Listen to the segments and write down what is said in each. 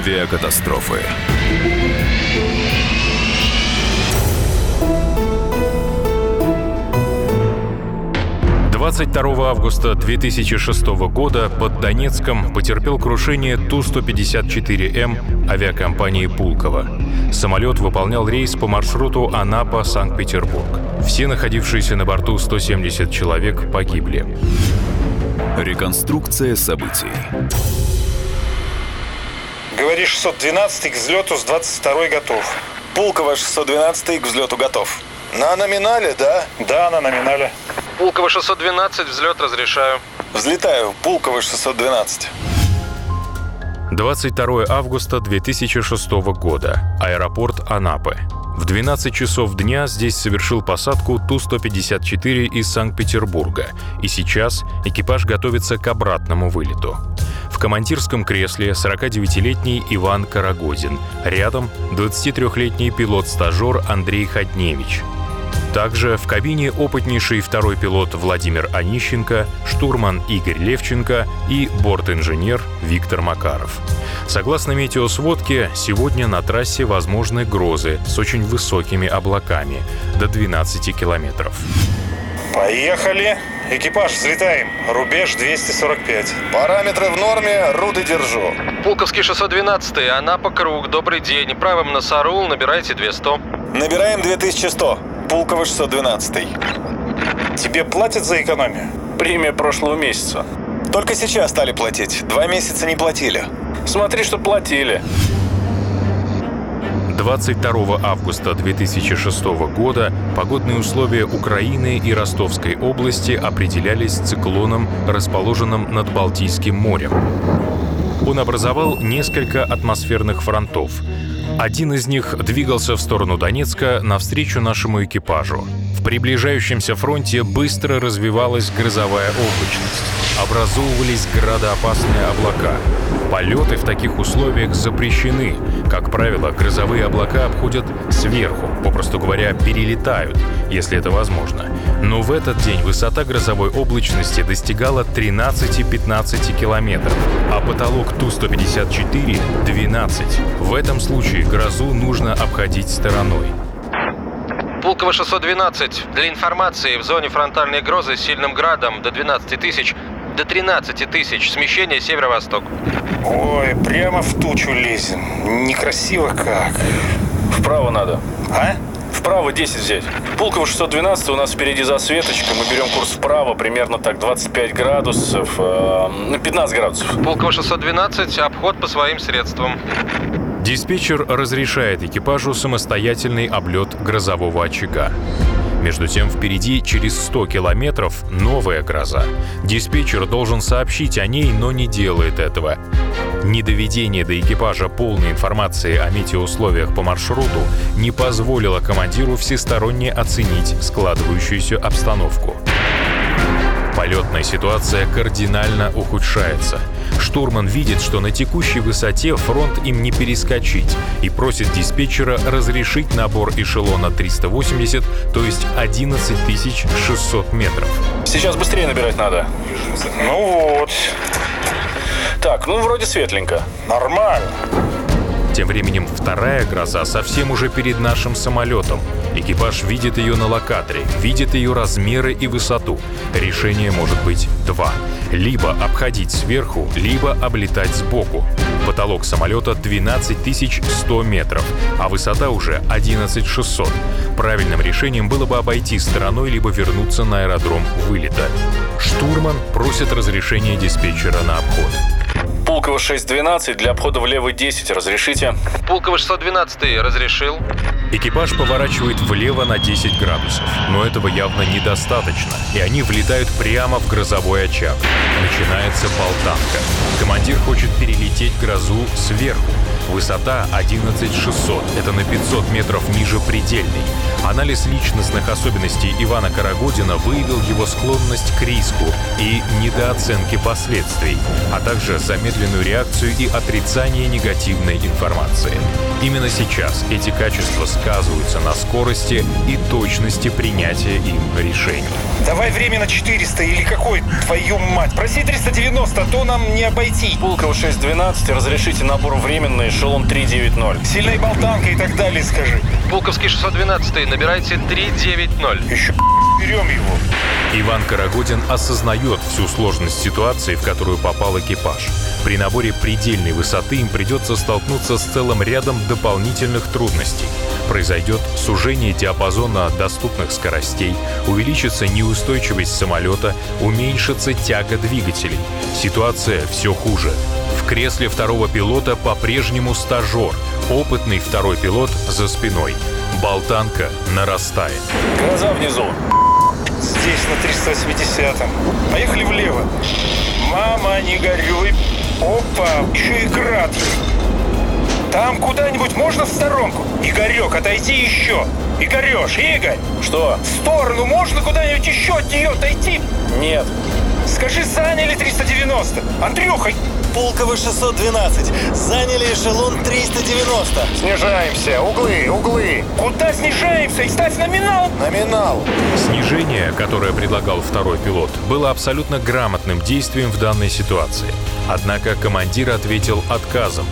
Авиакатастрофы. 22 августа 2006 года под Донецком потерпел крушение Ту-154М авиакомпании «Пулково». Самолет выполнял рейс по маршруту Анапа-Санкт-Петербург. Все находившиеся на борту 170 человек погибли. Реконструкция событий. Говоришь, 612 к взлету с 22 готов. Пулково 612 к взлету готов. На номинале, да? Да, на номинале. Пулково 612, взлет разрешаю. Взлетаю, Пулково 612. 22 августа 2006 года. Аэропорт Анапы. В 12 часов дня здесь совершил посадку Ту-154 из Санкт-Петербурга, и сейчас экипаж готовится к обратному вылету. Командирском кресле 49-летний Иван Карагозин, рядом 23-летний пилот-стажер Андрей Ходневич – также в кабине опытнейший второй пилот Владимир Онищенко, штурман Игорь Левченко и борт-инженер Виктор Макаров. Согласно метеосводке, сегодня на трассе возможны грозы с очень высокими облаками до 12 километров. Поехали. Экипаж, взлетаем. Рубеж 245. Параметры в норме, руды держу. Пулковский 612, Анапа круг, добрый день. Правым на Сарул набирайте 200. Набираем 2100. Пулково 612. Тебе платят за экономию? Премия прошлого месяца. Только сейчас стали платить. Два месяца не платили. Смотри, что платили. 22 августа 2006 года погодные условия Украины и Ростовской области определялись циклоном, расположенным над Балтийским морем. Он образовал несколько атмосферных фронтов. Один из них двигался в сторону Донецка навстречу нашему экипажу. В приближающемся фронте быстро развивалась грозовая облачность. Образовывались градоопасные облака. Полеты в таких условиях запрещены. Как правило, грозовые облака обходят сверху, попросту говоря, перелетают, если это возможно. Но в этот день высота грозовой облачности достигала 13-15 километров, а потолок Ту-154 — 12. В этом случае грозу нужно обходить стороной. Пулково 612. Для информации, в зоне фронтальной грозы с сильным градом до 12 тысяч до 13 тысяч. Смещение северо-восток. Ой, прямо в тучу лезем. Некрасиво как. Вправо надо. А? Вправо 10 взять. Пулково 612 у нас впереди засветочка. Мы берем курс вправо, примерно так 25 градусов, э, ну 15 градусов. Пулково 612, обход по своим средствам. Диспетчер разрешает экипажу самостоятельный облет грозового очага. Между тем, впереди через 100 километров новая гроза. Диспетчер должен сообщить о ней, но не делает этого. Недоведение до экипажа полной информации о метеоусловиях по маршруту не позволило командиру всесторонне оценить складывающуюся обстановку. Полетная ситуация кардинально ухудшается. Штурман видит, что на текущей высоте фронт им не перескочить и просит диспетчера разрешить набор эшелона 380, то есть 11 600 метров. Сейчас быстрее набирать надо. Ну вот. Так, ну вроде светленько. Нормально. Тем временем вторая гроза совсем уже перед нашим самолетом. Экипаж видит ее на локаторе, видит ее размеры и высоту. Решение может быть два. Либо обходить сверху, либо облетать сбоку. Потолок самолета 12 100 метров, а высота уже 11 600. Правильным решением было бы обойти стороной, либо вернуться на аэродром вылета. Штурман просит разрешения диспетчера на обход. Пулково 612, для обхода влево 10, разрешите? Пулково 612 разрешил. Экипаж поворачивает влево на 10 градусов, но этого явно недостаточно, и они влетают прямо в грозовой очаг. Начинается болтанка. Командир хочет перелететь грозу сверху. Высота 11600. Это на 500 метров ниже предельной. Анализ личностных особенностей Ивана Карагодина выявил его склонность к риску и недооценке последствий, а также замедленную реакцию и отрицание негативной информации. Именно сейчас эти качества сказываются на скорости и точности принятия им решений. Давай время на 400 или какой, твою мать. Проси 390, а то нам не обойти. Пулково 612, разрешите набор временный, эшелон 390. Сильная болтанка и так далее, скажи. Пулковский 612, набирайте 390. Еще берем его. Иван Карагодин осознает всю сложность ситуации, в которую попал экипаж. При наборе предельной высоты им придется столкнуться с целым рядом дополнительных трудностей. Произойдет сужение диапазона доступных скоростей, увеличится неустойчивость самолета, уменьшится тяга двигателей. Ситуация все хуже. В кресле второго пилота по-прежнему стажер, опытный второй пилот за спиной. Болтанка нарастает. Глаза внизу. Здесь на 380-м. Поехали влево. Мама, не горюй. Опа, еще и град. Там куда-нибудь можно в сторонку? Игорек, отойди еще. Игореш, Игорь, Что? в сторону можно куда-нибудь еще от нее отойти? Нет. Скажи, заняли 390. Андрюха, Пулково 612. Заняли эшелон 390. снижаемся. Углы, углы. Куда снижаемся? И ставь номинал. Номинал. Снижение, которое предлагал второй пилот, было абсолютно грамотным действием в данной ситуации. Однако командир ответил отказом.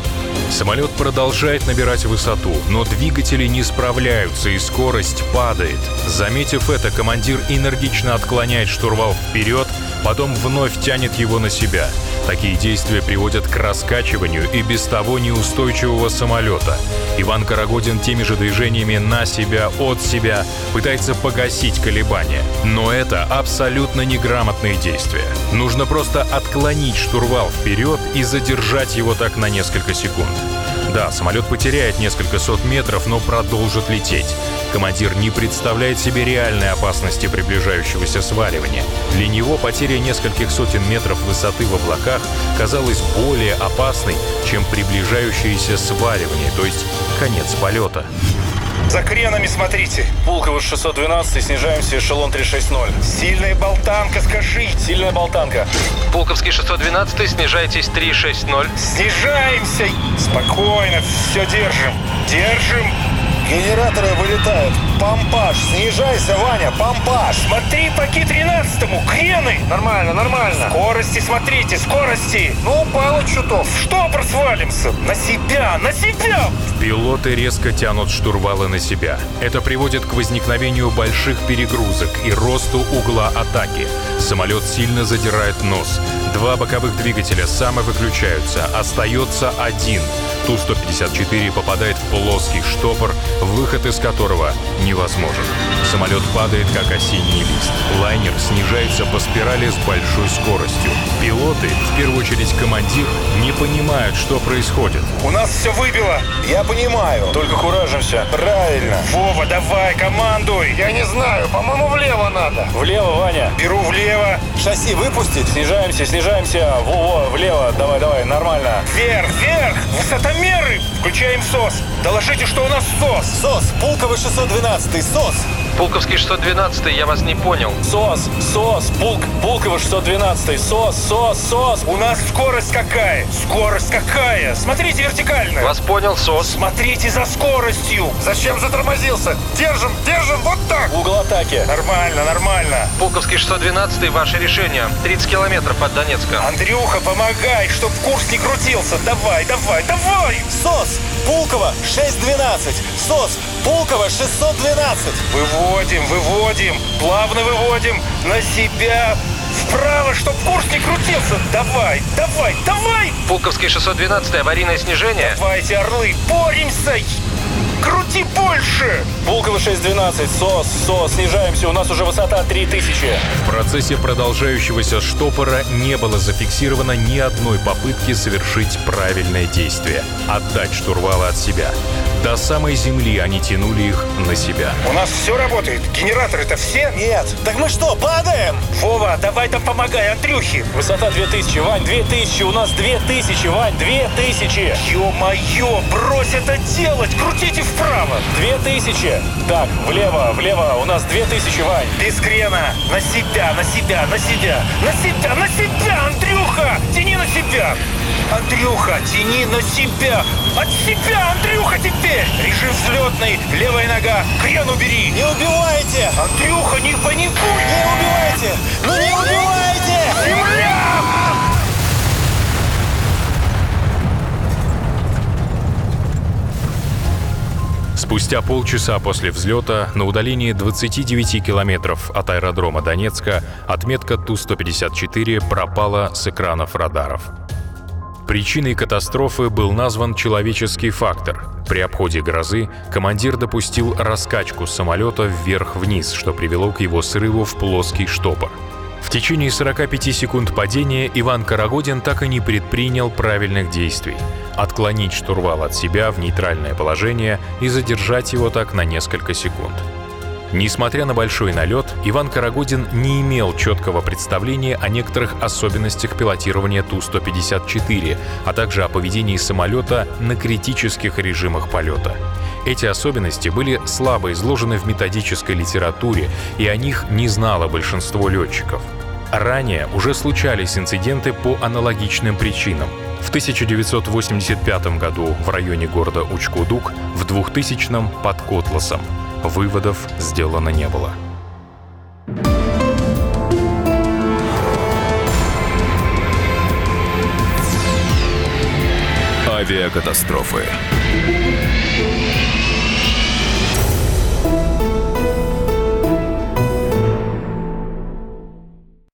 Самолет продолжает набирать высоту, но двигатели не справляются и скорость падает. Заметив это, командир энергично отклоняет штурвал вперед, потом вновь тянет его на себя. Такие действия приводят к раскачиванию и без того неустойчивого самолета. Иван Карагодин теми же движениями на себя, от себя пытается погасить колебания. Но это абсолютно неграмотные действия. Нужно просто отклонить штурвал вперед и задержать его так на несколько секунд. Да, самолет потеряет несколько сот метров, но продолжит лететь. Командир не представляет себе реальной опасности приближающегося сваливания. Для него потеря нескольких сотен метров высоты в облаках казалась более опасной, чем приближающееся сваливание, то есть конец полета. За кренами смотрите. Пулково 612, снижаемся, эшелон 360. Сильная болтанка, скажи. Сильная болтанка. Пулковский 612, снижайтесь 360. Снижаемся. Спокойно, все держим. Держим. Генераторы вылетают. Помпаж. Снижайся, Ваня, помпаж. Смотри по Ки-13, крены. Нормально, нормально. Скорости, смотрите, скорости. Ну, упало чутов. Что просвалимся? На себя, на себя. Пилоты резко тянут штурвалы на себя. Это приводит к возникновению больших перегрузок и росту угла атаки. Самолет сильно задирает нос. Два боковых двигателя самовыключаются. Остается один. Ту-154 попадает в плоский штопор, выход из которого невозможен. Самолет падает, как осенний лист. Лайнер снижается по спирали с большой скоростью. Пилоты, в первую очередь командир, не понимают, что происходит. У нас все выбило. Я понимаю. Только куражимся. Правильно. Вова, давай, командуй. Я не знаю, по-моему, влево надо. Влево, Ваня. Беру влево. Шасси выпустить? Снижаемся, снижаемся. Во-во, влево. Давай, давай, нормально. Вверх, вверх. Высотомеры. Включаем СОС. Доложите, что у нас СОС. СОС. Пулково 612. СОС. Пулковский 612, я вас не понял. СОС, СОС, Пулк, Пулково 612. СОС, СОС, СОС. У нас скорость какая? Скорость какая? Смотрите вертикально. Вас понял, СОС. Смотрите за скоростью. Зачем затормозился? Держим, держим, вот так. Угол атаки. Нормально, нормально. Пулковский 612, ваше решение. 30 километров от Донецка. Андрюха, помогай, чтоб курс не крутился. Давай, давай, давай. СОС. Пулково 612. СОС. Пулково 612. Выводим, выводим, плавно выводим на себя. Вправо, чтоб курс не крутился. Давай, давай, давай. Пулковский 612, аварийное снижение. Давайте, орлы, боремся. Крути больше. Пулково 612. СОС, СОС, снижаемся. У нас уже высота 3000. В процессе продолжающегося штопора не было зафиксировано ни одной попытки совершить правильное действие — отдать штурвалы от себя. До самой земли они тянули их на себя. У нас все работает. Генераторы-то все? Нет. Так мы что, падаем? Вова, давай там помогай Андрюхе. Высота 2000, Вань, 2000, у нас 2000, Вань, 2000. Ё-моё, брось это делать, крутите вправо. 2000. Так, влево, влево, у нас 2000, Вань. Без крена. На себя, на себя, на себя. На себя, на себя, Андрюха! Тяни на себя. Андрюха, тяни на себя. От себя, Андрюха, теперь. Режим взлетный, левая нога. Крен убери. Не убивайте! Андрюха, не паникуй. Не убивайте! Ну не убивайте! Земля! Спустя полчаса после взлета на удалении 29 километров от аэродрома Донецка отметка Ту-154 пропала с экранов радаров. Причиной катастрофы был назван человеческий фактор. При обходе грозы командир допустил раскачку самолета вверх-вниз, что привело к его срыву в плоский штопор. В течение 45 секунд падения Иван Карагодин так и не предпринял правильных действий – отклонить штурвал от себя в нейтральное положение и задержать его так на несколько секунд. Несмотря на большой налет, Иван Карагодин не имел четкого представления о некоторых особенностях пилотирования Ту-154, а также о поведении самолета на критических режимах полета. Эти особенности были слабо изложены в методической литературе, и о них не знало большинство летчиков. Ранее уже случались инциденты по аналогичным причинам. В 1985 году в районе города Учкудук, в 2000 под Котласом. Выводов сделано не было. Авиакатастрофы.